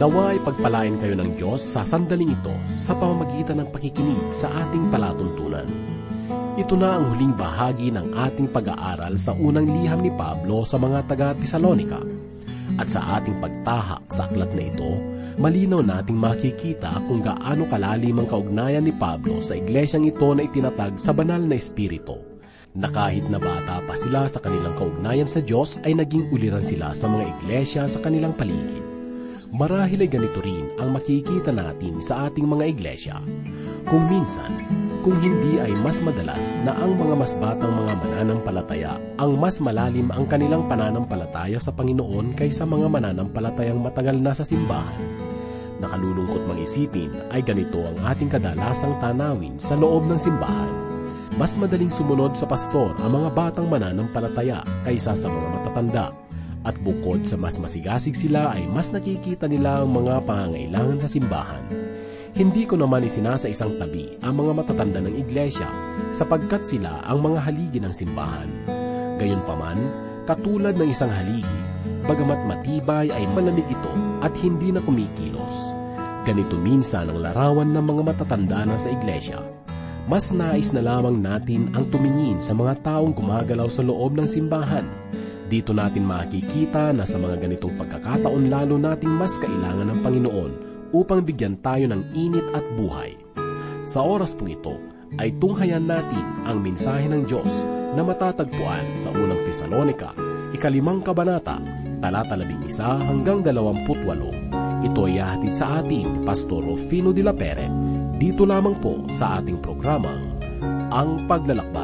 Nawa ay pagpalain kayo ng Diyos sa sandaling ito sa pamamagitan ng pakikinig sa ating palatuntunan. Ito na ang huling bahagi ng ating pag-aaral sa unang liham ni Pablo sa mga taga-Tesalonika. At sa ating pagtahak sa aklat na ito, malinaw nating makikita kung gaano kalalim ang kaugnayan ni Pablo sa iglesyang ito na itinatag sa banal na espiritu na kahit na bata pa sila sa kanilang kaugnayan sa Diyos ay naging uliran sila sa mga iglesia sa kanilang paligid. Marahil ay ganito rin ang makikita natin sa ating mga iglesia. Kung minsan, kung hindi ay mas madalas na ang mga mas batang mga mananampalataya ang mas malalim ang kanilang pananampalataya sa Panginoon kaysa mga mananampalatayang matagal na sa simbahan. Nakalulungkot mang isipin ay ganito ang ating kadalasang tanawin sa loob ng simbahan. Mas madaling sumunod sa pastor ang mga batang mananampalataya kaysa sa mga matatanda at bukod sa mas masigasig sila ay mas nakikita nila ang mga pangangailangan sa simbahan. Hindi ko naman isinasa isang tabi ang mga matatanda ng iglesia sapagkat sila ang mga haligi ng simbahan. Gayunpaman, katulad ng isang haligi, bagamat matibay ay malamig ito at hindi na kumikilos. Ganito minsan ang larawan ng mga matatanda na sa iglesia. Mas nais na lamang natin ang tumingin sa mga taong gumagalaw sa loob ng simbahan dito natin makikita na sa mga ganitong pagkakataon lalo nating mas kailangan ng Panginoon upang bigyan tayo ng init at buhay. Sa oras po ito, ay tunghayan natin ang mensahe ng Diyos na matatagpuan sa unang Tesalonika, ikalimang kabanata, talata labing isa hanggang dalawamput walo. Ito ay hatid sa ating Pastor Rufino de la Pere, dito lamang po sa ating programang, Ang Paglalakbay.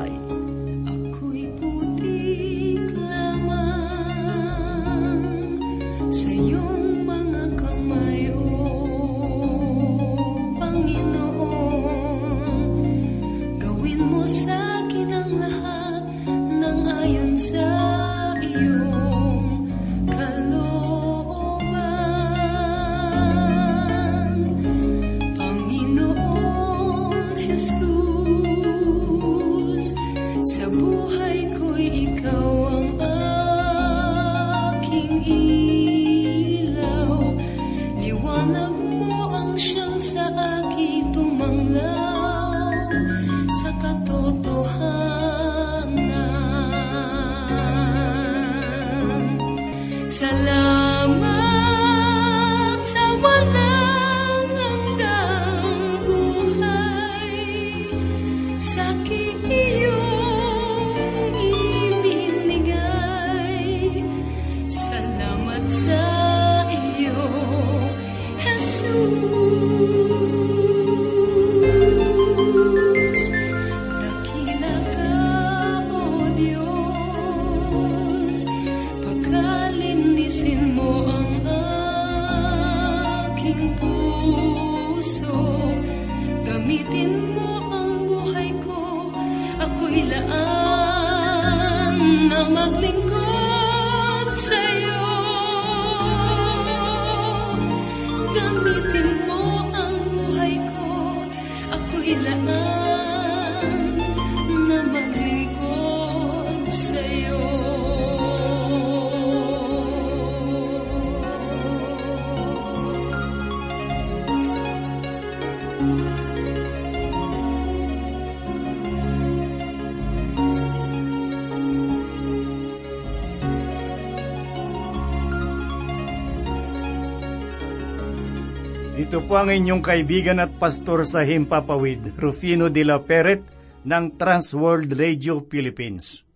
Ito po ang inyong kaibigan at pastor sa Himpapawid, Rufino de la Peret ng Transworld Radio Philippines.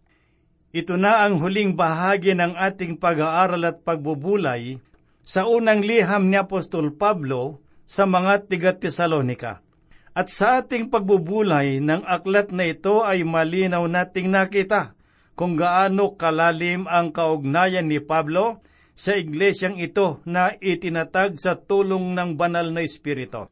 Ito na ang huling bahagi ng ating pag-aaral at pagbubulay sa unang liham ni Apostol Pablo sa mga tiga-Tesalonika. At sa ating pagbubulay ng aklat na ito ay malinaw nating nakita kung gaano kalalim ang kaugnayan ni Pablo sa iglesyang ito na itinatag sa tulong ng banal na Espiritu.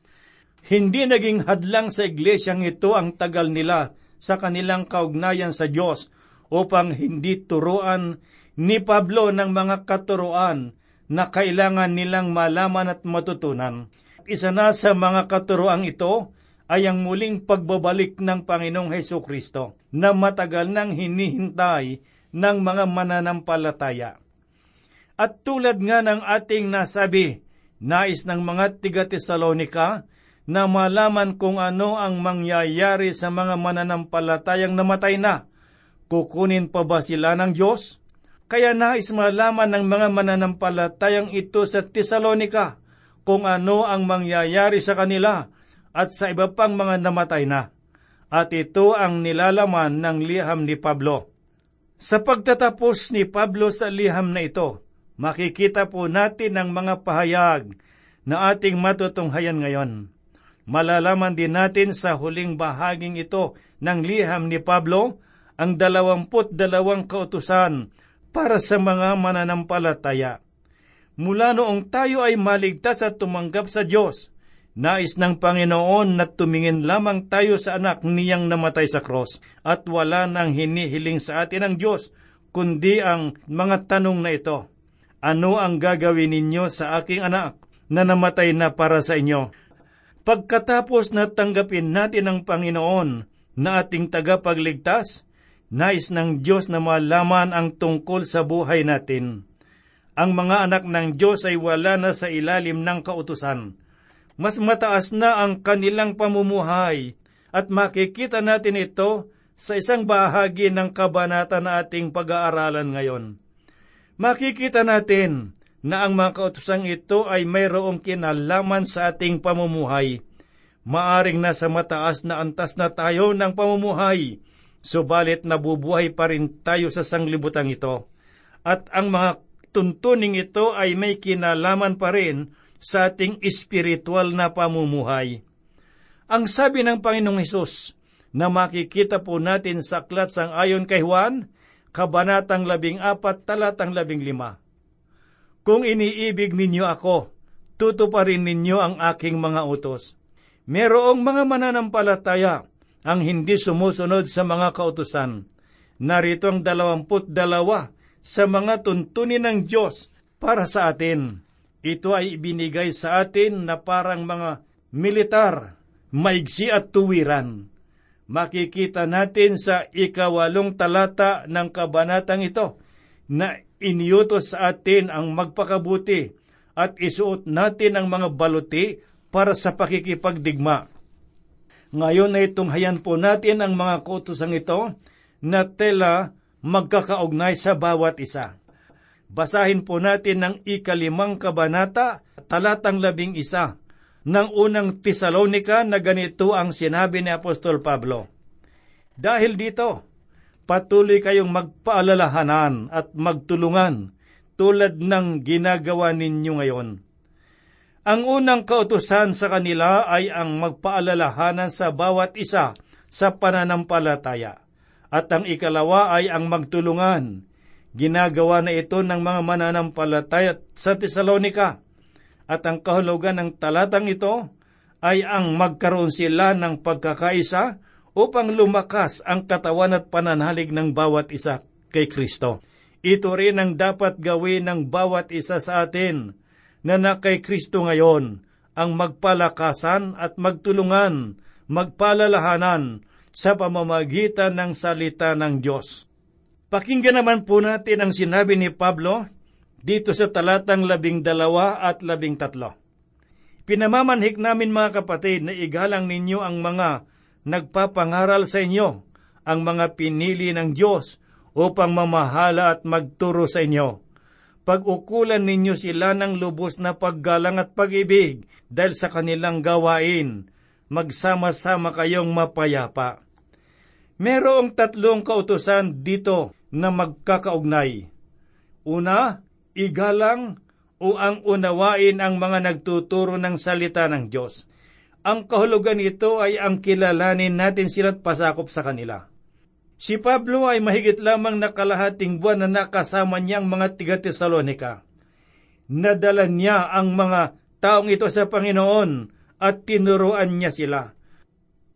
Hindi naging hadlang sa iglesyang ito ang tagal nila sa kanilang kaugnayan sa Diyos upang hindi turuan ni Pablo ng mga katuruan na kailangan nilang malaman at matutunan. Isa na sa mga katuruang ito ay ang muling pagbabalik ng Panginoong Heso Kristo na matagal nang hinihintay ng mga mananampalataya. At tulad nga ng ating nasabi, Nais ng mga tiga Tesalonika na malaman kung ano ang mangyayari sa mga mananampalatayang namatay na. Kukunin pa ba sila ng Diyos? Kaya nais malaman ng mga mananampalatayang ito sa Tesalonika kung ano ang mangyayari sa kanila at sa iba pang mga namatay na. At ito ang nilalaman ng liham ni Pablo. Sa pagtatapos ni Pablo sa liham na ito, makikita po natin ang mga pahayag na ating matutunghayan ngayon. Malalaman din natin sa huling bahaging ito ng liham ni Pablo ang dalawamput dalawang kautusan para sa mga mananampalataya. Mula noong tayo ay maligtas at tumanggap sa Diyos, nais ng Panginoon na tumingin lamang tayo sa anak niyang namatay sa cross at wala nang hinihiling sa atin ang Diyos, kundi ang mga tanong na ito. Ano ang gagawin ninyo sa aking anak na namatay na para sa inyo? Pagkatapos na tanggapin natin ang Panginoon na ating tagapagligtas, nais ng Diyos na malaman ang tungkol sa buhay natin. Ang mga anak ng Diyos ay wala na sa ilalim ng kautusan. Mas mataas na ang kanilang pamumuhay at makikita natin ito sa isang bahagi ng kabanata na ating pag-aaralan ngayon makikita natin na ang mga kautusang ito ay mayroong kinalaman sa ating pamumuhay. Maaring nasa mataas na antas na tayo ng pamumuhay, subalit nabubuhay pa rin tayo sa sanglibutang ito. At ang mga tuntuning ito ay may kinalaman pa rin sa ating espiritual na pamumuhay. Ang sabi ng Panginoong Hesus na makikita po natin sa aklat sang ayon kay Juan, Kabanatang labing apat, talatang labing lima. Kung iniibig ninyo ako, tutuparin ninyo ang aking mga utos. Merong mga mananampalataya ang hindi sumusunod sa mga kautusan. Narito ang dalawamput dalawa sa mga tuntunin ng Diyos para sa atin. Ito ay ibinigay sa atin na parang mga militar, maigsi at tuwiran makikita natin sa ikawalong talata ng kabanatang ito na iniutos sa atin ang magpakabuti at isuot natin ang mga baluti para sa pakikipagdigma. Ngayon ay tunghayan po natin ang mga kutusang ito na tela magkakaugnay sa bawat isa. Basahin po natin ang ikalimang kabanata, talatang labing isa, ng unang Tesalonika na ganito ang sinabi ni Apostol Pablo. Dahil dito, patuloy kayong magpaalalahanan at magtulungan tulad ng ginagawa ninyo ngayon. Ang unang kautusan sa kanila ay ang magpaalalahanan sa bawat isa sa pananampalataya. At ang ikalawa ay ang magtulungan. Ginagawa na ito ng mga mananampalataya sa Tesalonika at ang kahulugan ng talatang ito ay ang magkaroon sila ng pagkakaisa upang lumakas ang katawan at pananalig ng bawat isa kay Kristo. Ito rin ang dapat gawin ng bawat isa sa atin na na kay Kristo ngayon, ang magpalakasan at magtulungan, magpalalahanan sa pamamagitan ng salita ng Diyos. Pakinggan naman po natin ang sinabi ni Pablo dito sa talatang labing dalawa at labing tatlo. Pinamamanhik namin mga kapatid na igalang ninyo ang mga nagpapangaral sa inyo, ang mga pinili ng Diyos upang mamahala at magturo sa inyo. Pag-ukulan ninyo sila ng lubos na paggalang at pag-ibig dahil sa kanilang gawain, magsama-sama kayong mapayapa. Merong tatlong kautusan dito na magkakaugnay. Una, igalang o ang unawain ang mga nagtuturo ng salita ng Diyos. Ang kahulugan nito ay ang kilalanin natin sila't pasakop sa kanila. Si Pablo ay mahigit lamang nakalahating buwan na nakasama niyang mga tiga Tesalonika. Nadala niya ang mga taong ito sa Panginoon at tinuruan niya sila.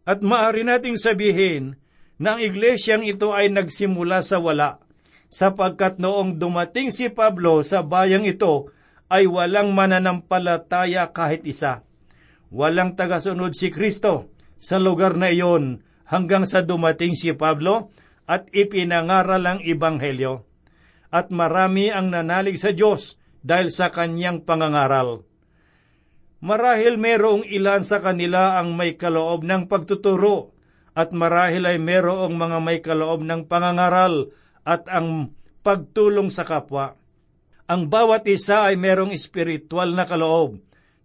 At maaari nating sabihin na ang iglesyang ito ay nagsimula sa wala sapagkat noong dumating si Pablo sa bayang ito, ay walang mananampalataya kahit isa. Walang tagasunod si Kristo sa lugar na iyon hanggang sa dumating si Pablo at ipinangaral ang Ibanghelyo. At marami ang nanalig sa Diyos dahil sa kanyang pangangaral. Marahil merong ilan sa kanila ang may kaloob ng pagtuturo at marahil ay merong mga may kaloob ng pangangaral at ang pagtulong sa kapwa. Ang bawat isa ay merong espiritual na kaloob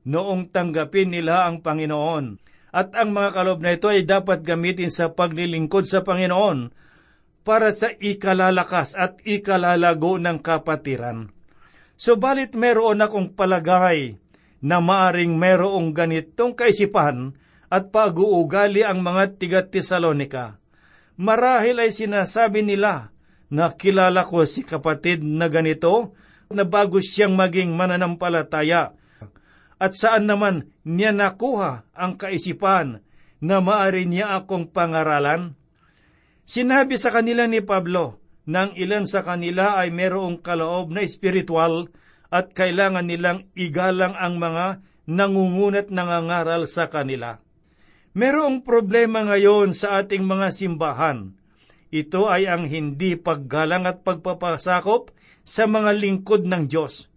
noong tanggapin nila ang Panginoon. At ang mga kaloob na ito ay dapat gamitin sa paglilingkod sa Panginoon para sa ikalalakas at ikalalago ng kapatiran. Subalit meron akong palagay na maaring merong ganitong kaisipan at pag-uugali ang mga tiga Tesalonika. Marahil ay sinasabi nila na kilala ko si kapatid na ganito na bago siyang maging mananampalataya. At saan naman niya nakuha ang kaisipan na maari niya akong pangaralan? Sinabi sa kanila ni Pablo nang ilan sa kanila ay merong kaloob na espiritual at kailangan nilang igalang ang mga nangungunat nangangaral sa kanila. Merong problema ngayon sa ating mga simbahan. Ito ay ang hindi paggalang at pagpapasakop sa mga lingkod ng Diyos.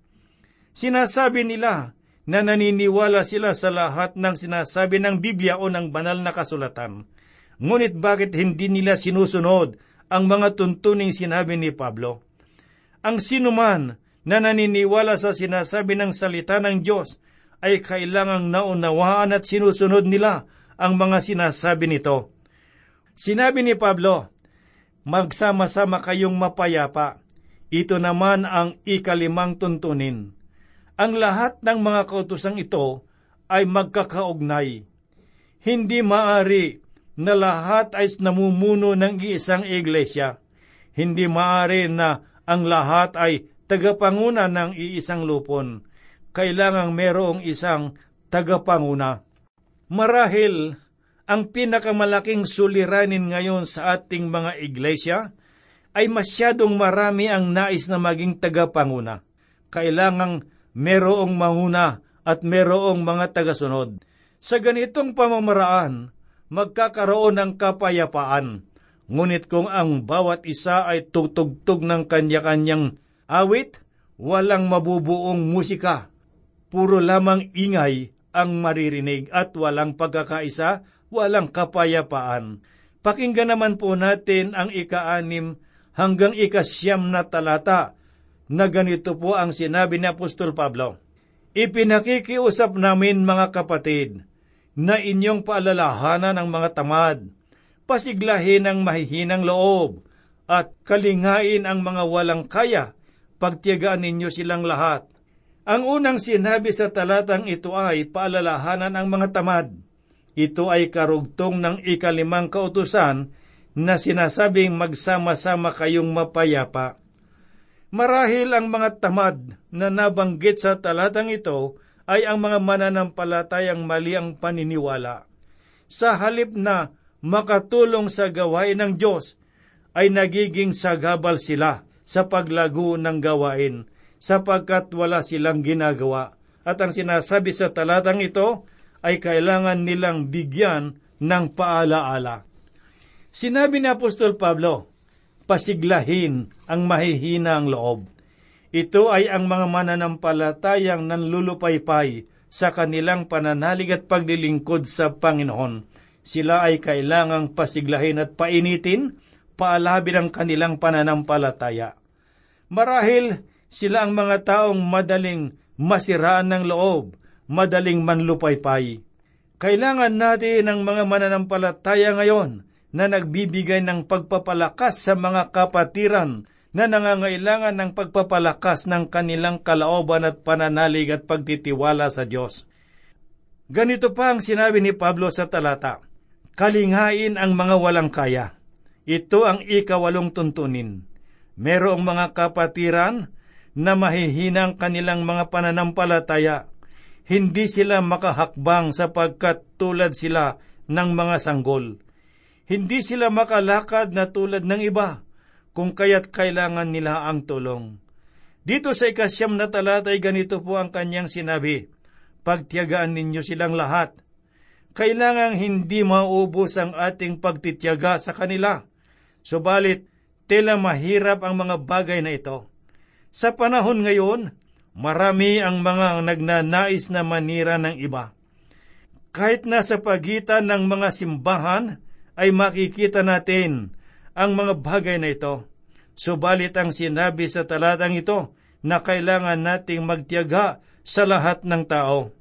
Sinasabi nila na naniniwala sila sa lahat ng sinasabi ng Biblia o ng banal na kasulatan. Ngunit bakit hindi nila sinusunod ang mga tuntuning sinabi ni Pablo? Ang sinuman na naniniwala sa sinasabi ng salita ng Diyos ay kailangang naunawaan at sinusunod nila ang mga sinasabi nito. Sinabi ni Pablo, Magsama-sama kayong mapayapa. Ito naman ang ikalimang tuntunin. Ang lahat ng mga kautusang ito ay magkakaugnay. Hindi maari na lahat ay namumuno ng isang iglesia. Hindi maari na ang lahat ay tagapanguna ng iisang lupon. Kailangang merong isang tagapanguna. Marahil, ang pinakamalaking suliranin ngayon sa ating mga iglesia ay masyadong marami ang nais na maging tagapanguna. Kailangang merong manguna at merong mga tagasunod. Sa ganitong pamamaraan, magkakaroon ng kapayapaan. Ngunit kung ang bawat isa ay tutugtog ng kanya-kanyang awit, walang mabubuong musika. Puro lamang ingay ang maririnig at walang pagkakaisa, walang kapayapaan. Pakinggan naman po natin ang ika-anim hanggang ikasyam na talata na ganito po ang sinabi ni Apostol Pablo. Ipinakikiusap namin mga kapatid na inyong paalalahanan ang mga tamad, pasiglahin ang mahihinang loob, at kalingain ang mga walang kaya pagtiyagaan ninyo silang lahat. Ang unang sinabi sa talatang ito ay paalalahanan ang mga tamad. Ito ay karugtong ng ikalimang kautusan na sinasabing magsama-sama kayong mapayapa. Marahil ang mga tamad na nabanggit sa talatang ito ay ang mga mananampalatayang mali ang paniniwala. Sa halip na makatulong sa gawain ng Diyos, ay nagiging sagabal sila sa paglago ng gawain sapagkat wala silang ginagawa. At ang sinasabi sa talatang ito ay kailangan nilang bigyan ng paalaala. Sinabi ni Apostol Pablo, pasiglahin ang mahihinang loob. Ito ay ang mga mananampalatayang nanlulupaypay sa kanilang pananalig at paglilingkod sa Panginoon. Sila ay kailangang pasiglahin at painitin, paalabi ang kanilang pananampalataya. Marahil sila ang mga taong madaling masiraan ng loob, madaling manlupaypay. Kailangan natin ang mga mananampalataya ngayon na nagbibigay ng pagpapalakas sa mga kapatiran na nangangailangan ng pagpapalakas ng kanilang kalaoban at pananalig at pagtitiwala sa Diyos. Ganito pa ang sinabi ni Pablo sa talata, Kalingain ang mga walang kaya. Ito ang ikawalong tuntunin merong mga kapatiran na mahihinang kanilang mga pananampalataya. Hindi sila makahakbang sapagkat tulad sila ng mga sanggol. Hindi sila makalakad na tulad ng iba, kung kaya't kailangan nila ang tulong. Dito sa ikasyam na talata ay ganito po ang kanyang sinabi, Pagtiyagaan ninyo silang lahat. Kailangang hindi maubos ang ating pagtityaga sa kanila. Subalit, tila mahirap ang mga bagay na ito. Sa panahon ngayon, Marami ang mga nagnanais na manira ng iba. Kahit nasa pagitan ng mga simbahan, ay makikita natin ang mga bagay na ito. Subalit ang sinabi sa talatang ito na kailangan nating magtiyaga sa lahat ng tao.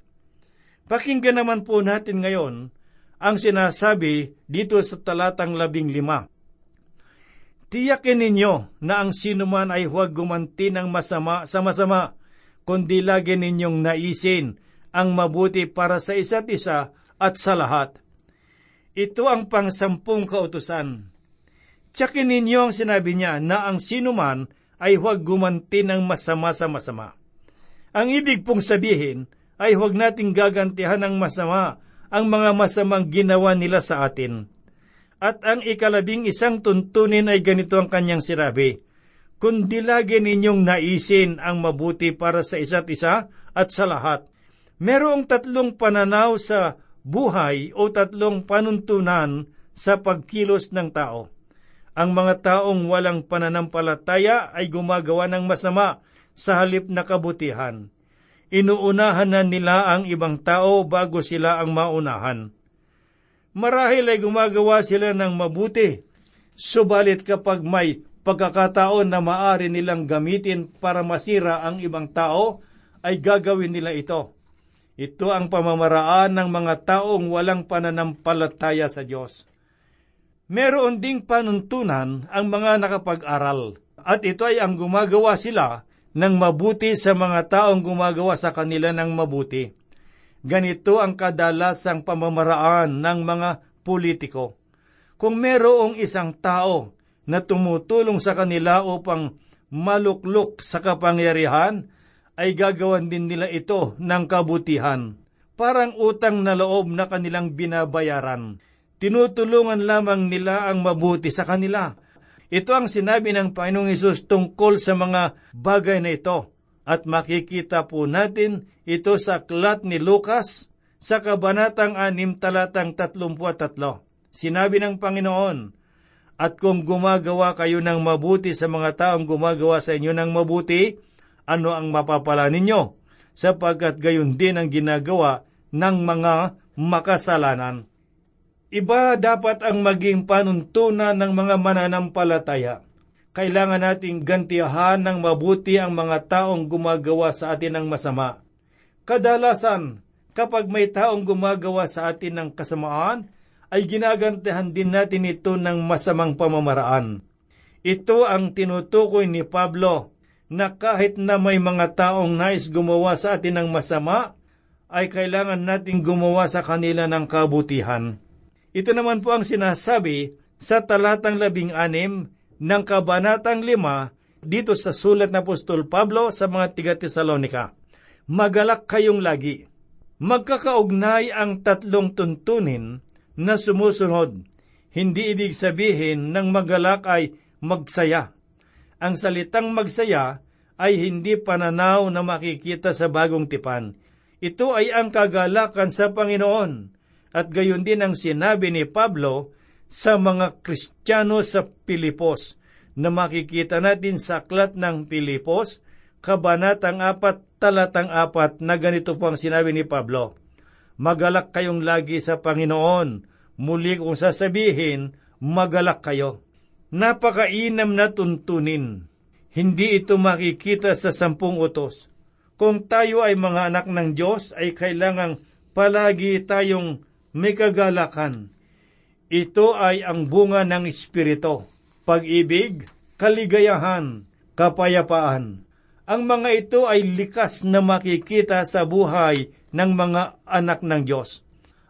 Pakinggan naman po natin ngayon ang sinasabi dito sa talatang labing lima. Tiyakin ninyo na ang sinuman ay huwag gumanti ng masama sa masama, kundi lagi ninyong naisin ang mabuti para sa isa't isa at sa lahat. Ito ang pangsampung kautusan. Tiyakin ninyo ang sinabi niya na ang sinuman ay huwag gumanti ng masama sa masama. Ang ibig pong sabihin ay huwag nating gagantihan ng masama ang mga masamang ginawa nila sa atin at ang ikalabing isang tuntunin ay ganito ang kanyang sirabi, Kundi lagi ninyong naisin ang mabuti para sa isa't isa at sa lahat. Merong tatlong pananaw sa buhay o tatlong panuntunan sa pagkilos ng tao. Ang mga taong walang pananampalataya ay gumagawa ng masama sa halip na kabutihan. Inuunahan na nila ang ibang tao bago sila ang maunahan marahil ay gumagawa sila ng mabuti. Subalit kapag may pagkakataon na maari nilang gamitin para masira ang ibang tao, ay gagawin nila ito. Ito ang pamamaraan ng mga taong walang pananampalataya sa Diyos. Meron ding panuntunan ang mga nakapag-aral, at ito ay ang gumagawa sila ng mabuti sa mga taong gumagawa sa kanila ng mabuti. Ganito ang kadalasang pamamaraan ng mga politiko. Kung merong isang tao na tumutulong sa kanila upang maluklok sa kapangyarihan, ay gagawan din nila ito ng kabutihan. Parang utang na loob na kanilang binabayaran. Tinutulungan lamang nila ang mabuti sa kanila. Ito ang sinabi ng Panginoong Isus tungkol sa mga bagay na ito at makikita po natin ito sa aklat ni Lucas sa kabanatang 6 talatang 33. Sinabi ng Panginoon, At kung gumagawa kayo ng mabuti sa mga taong gumagawa sa inyo ng mabuti, ano ang mapapala ninyo? Sapagkat gayon din ang ginagawa ng mga makasalanan. Iba dapat ang maging panuntunan ng mga mananampalataya kailangan nating gantihan ng mabuti ang mga taong gumagawa sa atin ng masama. Kadalasan, kapag may taong gumagawa sa atin ng kasamaan, ay ginagantihan din natin ito ng masamang pamamaraan. Ito ang tinutukoy ni Pablo na kahit na may mga taong nais gumawa sa atin ng masama, ay kailangan nating gumawa sa kanila ng kabutihan. Ito naman po ang sinasabi sa talatang labing anim ng Kabanatang 5 dito sa sulat na Apostol Pablo sa mga tiga Tesalonika. Magalak kayong lagi. Magkakaugnay ang tatlong tuntunin na sumusunod. Hindi ibig sabihin ng magalak ay magsaya. Ang salitang magsaya ay hindi pananaw na makikita sa bagong tipan. Ito ay ang kagalakan sa Panginoon. At gayon din ang sinabi ni Pablo sa mga Kristiyano sa Pilipos na makikita natin sa aklat ng Pilipos, Kabanatang 4, Talatang 4 na ganito po ang sinabi ni Pablo. Magalak kayong lagi sa Panginoon. Muli kong sasabihin, magalak kayo. Napakainam na tuntunin. Hindi ito makikita sa sampung utos. Kung tayo ay mga anak ng Diyos, ay kailangang palagi tayong may kagalakan ito ay ang bunga ng Espiritu, pag-ibig, kaligayahan, kapayapaan. Ang mga ito ay likas na makikita sa buhay ng mga anak ng Diyos.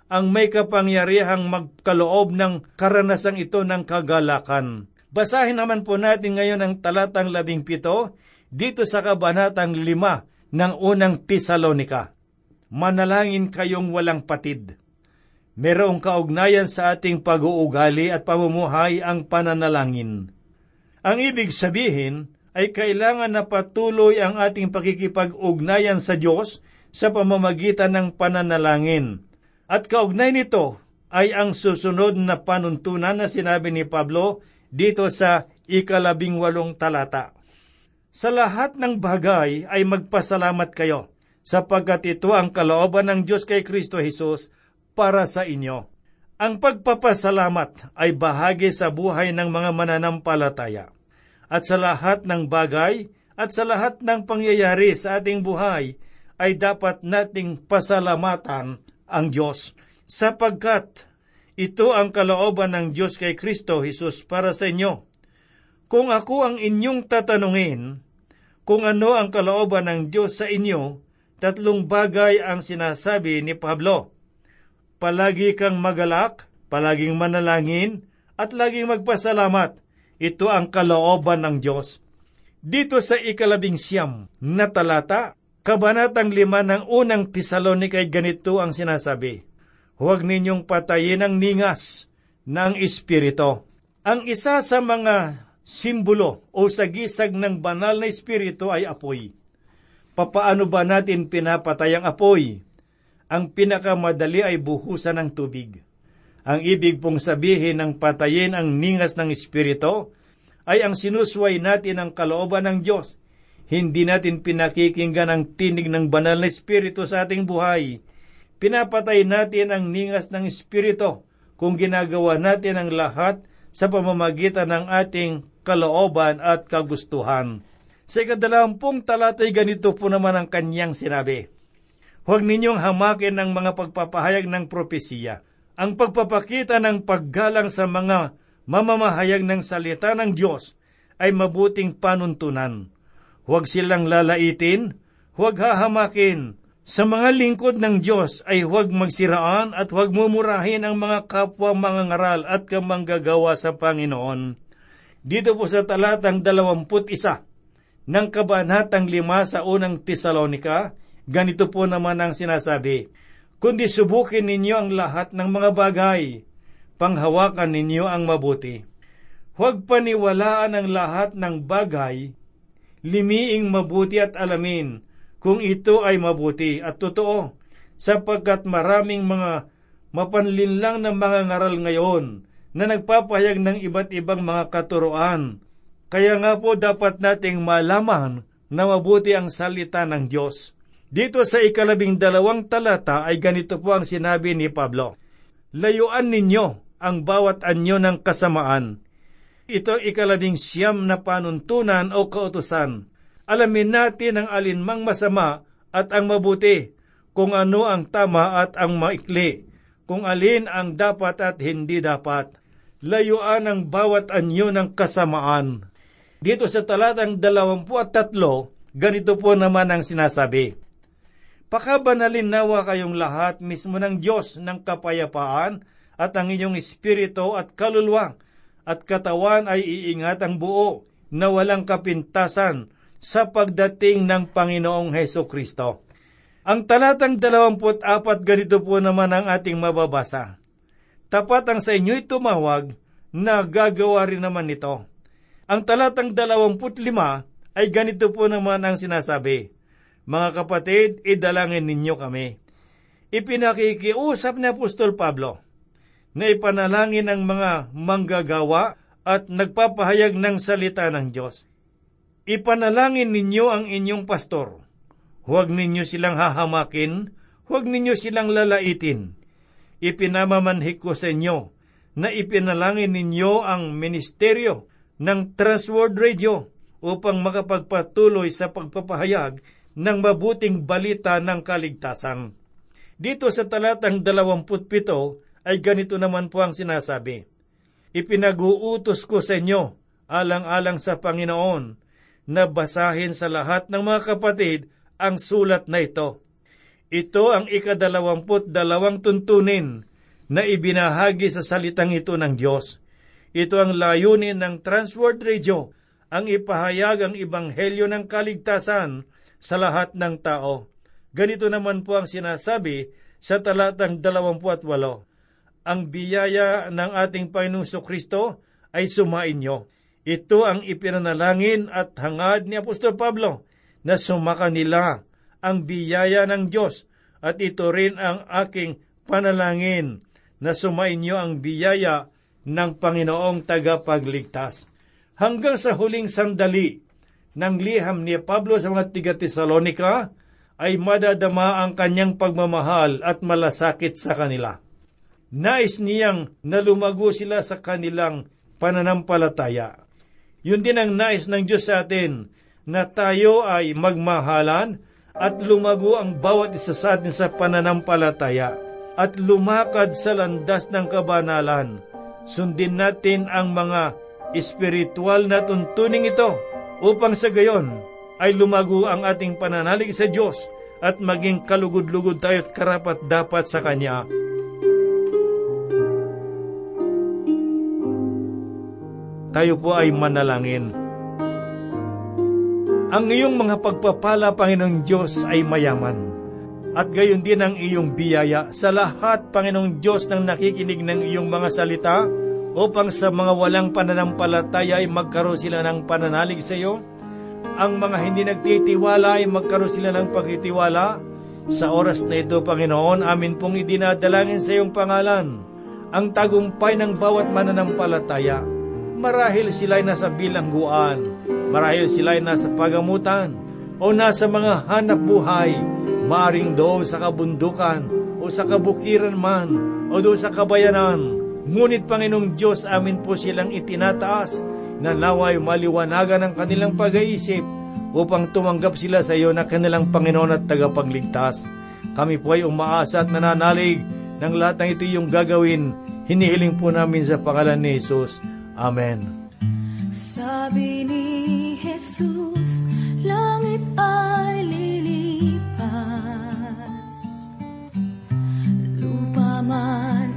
Ang may kapangyarihang magkaloob ng karanasang ito ng kagalakan. Basahin naman po natin ngayon ang talatang labing pito dito sa kabanatang lima ng unang Tesalonika. Manalangin kayong walang patid merong kaugnayan sa ating pag-uugali at pamumuhay ang pananalangin. Ang ibig sabihin ay kailangan na patuloy ang ating pakikipag-ugnayan sa Diyos sa pamamagitan ng pananalangin. At kaugnay nito ay ang susunod na panuntunan na sinabi ni Pablo dito sa ikalabing walong talata. Sa lahat ng bagay ay magpasalamat kayo, sapagkat ito ang kalooban ng Diyos kay Kristo Jesus para sa inyo. Ang pagpapasalamat ay bahagi sa buhay ng mga mananampalataya. At sa lahat ng bagay at sa lahat ng pangyayari sa ating buhay ay dapat nating pasalamatan ang Diyos sapagkat ito ang kalooban ng Diyos kay Kristo Jesus para sa inyo. Kung ako ang inyong tatanungin, kung ano ang kalooban ng Diyos sa inyo, tatlong bagay ang sinasabi ni Pablo. Palagi kang magalak, palaging manalangin, at laging magpasalamat. Ito ang kalooban ng Diyos. Dito sa ikalabing siyam na talata, kabanatang lima ng unang Tesalonika ganito ang sinasabi huwag ninyong patayin ang ningas ng Espiritu. Ang isa sa mga simbolo o sagisag ng banal na Espiritu ay apoy. Papaano ba natin pinapatay ang apoy? Ang pinakamadali ay buhusan ng tubig. Ang ibig pong sabihin ng patayin ang ningas ng Espiritu ay ang sinusway natin ang kalooban ng Diyos. Hindi natin pinakikinggan ang tinig ng banal na Espiritu sa ating buhay pinapatay natin ang ningas ng Espiritu kung ginagawa natin ang lahat sa pamamagitan ng ating kalooban at kagustuhan. Sa ikadalawampung talatay ganito po naman ang kanyang sinabi. Huwag ninyong hamakin ang mga pagpapahayag ng propesiya. Ang pagpapakita ng paggalang sa mga mamamahayag ng salita ng Diyos ay mabuting panuntunan. Huwag silang lalaitin, huwag hahamakin, sa mga lingkod ng Diyos ay huwag magsiraan at huwag mumurahin ang mga kapwa mga ngaral at kamanggagawa sa Panginoon. Dito po sa talatang dalawamput isa ng kabanatang lima sa unang Tesalonika, ganito po naman ang sinasabi, Kundi subukin ninyo ang lahat ng mga bagay, panghawakan ninyo ang mabuti. Huwag paniwalaan ang lahat ng bagay, limiing mabuti at alamin, kung ito ay mabuti at totoo, sapagkat maraming mga mapanlinlang ng mga ngaral ngayon na nagpapahayag ng iba't ibang mga katuroan. Kaya nga po dapat nating malaman na mabuti ang salita ng Diyos. Dito sa ikalabing dalawang talata ay ganito po ang sinabi ni Pablo. Layuan ninyo ang bawat anyo ng kasamaan. Ito ikalabing siyam na panuntunan o kautusan alamin natin ang alinmang masama at ang mabuti, kung ano ang tama at ang maikli, kung alin ang dapat at hindi dapat. Layuan ang bawat anyo ng kasamaan. Dito sa talatang dalawampu at tatlo, ganito po naman ang sinasabi. Pakabanalin nawa kayong lahat mismo ng Diyos ng kapayapaan at ang inyong espiritu at kaluluwa at katawan ay iingat ang buo na walang kapintasan sa pagdating ng Panginoong Heso Kristo. Ang talatang 24 ganito po naman ang ating mababasa. Tapat ang sa inyo'y tumawag na gagawa rin naman nito. Ang talatang 25 ay ganito po naman ang sinasabi, Mga kapatid, idalangin ninyo kami. Ipinakikiusap ni Apostol Pablo na ipanalangin ang mga manggagawa at nagpapahayag ng salita ng Diyos. Ipanalangin ninyo ang inyong pastor. Huwag ninyo silang hahamakin, huwag ninyo silang lalaitin. Ipinamamanhik ko sa inyo na ipinalangin ninyo ang ministeryo ng Transworld Radio upang makapagpatuloy sa pagpapahayag ng mabuting balita ng kaligtasan. Dito sa talatang 27 ay ganito naman po ang sinasabi. Ipinag-uutos ko sa inyo, alang-alang sa Panginoon, na basahin sa lahat ng mga kapatid ang sulat na ito. Ito ang ikadalawamput dalawang tuntunin na ibinahagi sa salitang ito ng Diyos. Ito ang layunin ng Transworld Radio, ang ipahayag ang ibanghelyo ng kaligtasan sa lahat ng tao. Ganito naman po ang sinasabi sa talatang 28. Ang biyaya ng ating Panginoong Kristo ay sumain nyo ito ang ipinanalangin at hangad ni Apostol Pablo na sumaka nila ang biyaya ng Diyos at ito rin ang aking panalangin na sumainyo ang biyaya ng Panginoong tagapagligtas. Hanggang sa huling sandali ng liham ni Pablo sa mga tiga Tesalonika ay madadama ang kanyang pagmamahal at malasakit sa kanila. Nais niyang na lumago sila sa kanilang pananampalataya. Yun din ang nais ng Diyos sa atin, na tayo ay magmahalan at lumago ang bawat isa sa atin sa pananampalataya at lumakad sa landas ng kabanalan. Sundin natin ang mga espiritual na tuntuning ito upang sa gayon ay lumago ang ating pananalig sa Diyos at maging kalugod-lugod tayo at karapat dapat sa Kanya. Tayo po ay manalangin. Ang iyong mga pagpapala, Panginoong Diyos, ay mayaman. At gayon din ang iyong biyaya sa lahat, Panginoong Diyos, ng nakikinig ng iyong mga salita, upang sa mga walang pananampalataya ay magkaroon sila ng pananalig sa iyo, ang mga hindi nagtitiwala ay magkaroon sila ng pagtitiwala. Sa oras na ito, Panginoon, amin pong idinadalangin sa iyong pangalan ang tagumpay ng bawat mananampalataya. Marahil sila ay nasa bilangguan, marahil sila ay nasa pagamutan, o nasa mga hanap buhay, maring doon sa kabundukan, o sa kabukiran man, o doon sa kabayanan. Ngunit Panginoong Diyos, amin po silang itinataas na naway maliwanagan ang kanilang pag-iisip upang tumanggap sila sa iyo na kanilang Panginoon at tagapagligtas. Kami po ay umaasa at nananalig ng lahat ng ito yung gagawin. Hinihiling po namin sa pangalan ni Jesus. Amen. Sabi ni Jesus, langit ay lilipas, lupa man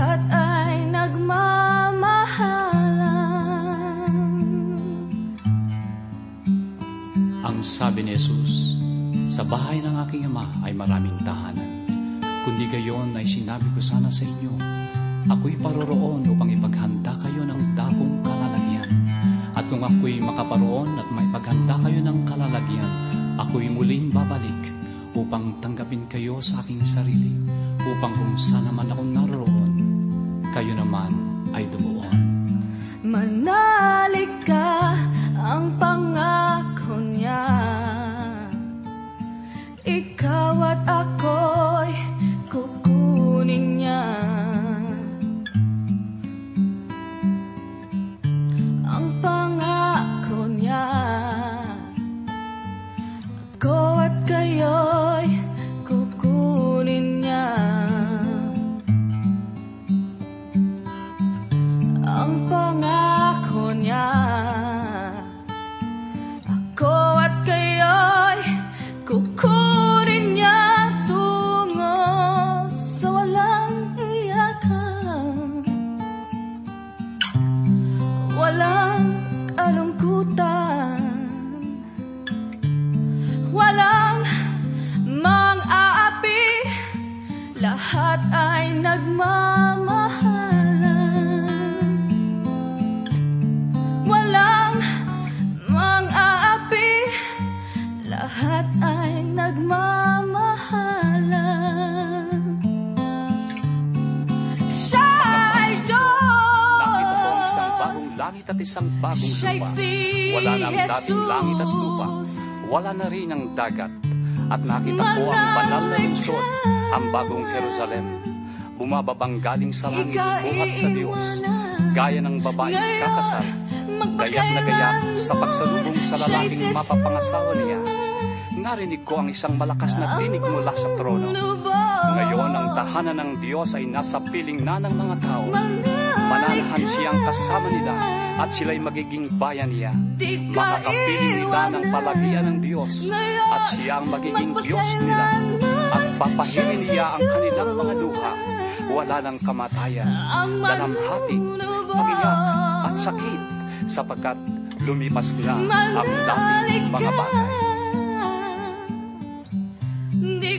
Lahat ay nagmamahalan Ang sabi ni Jesus, sa bahay ng aking ama ay maraming tahanan. Kundi gayon ay sinabi ko sana sa inyo, ako'y paroroon upang ipaghanda kayo ng dakong kalalagyan. At kung ako'y makaparoon at may paghanda kayo ng kalalagyan, ako'y muling babalik upang tanggapin kayo sa aking sarili, upang kung saan naman ako naroon, kayo naman ay dumuon. Manalig ka ang pangako niya. Ikaw at ako'y kukunin niya. Ang pangako niya. Ako isang bagong lupa. Wala na ang dating langit at lupa. Wala na rin ang dagat. At nakita ko ang banal na lungsod, ang bagong Jerusalem. Bumababang galing sa langit, buhat sa Diyos, gaya ng babaeng kakasal, gayak na gayak sa pagsalubong sa lalaking mapapangasawa niya. Narinig ko ang isang malakas na tinig mula sa trono. Ngayon ang tahanan ng Diyos ay nasa piling na ng mga tao mananahan siyang kasama nila at sila'y magiging bayan niya. Makakapiling nila ng palagian ng Diyos at siyang magiging Diyos nila at papahirin niya ang kanilang mga luha. Wala ng kamatayan, dalamhati, pagiyak at sakit sapagkat lumipas na ang dating mga bagay. Di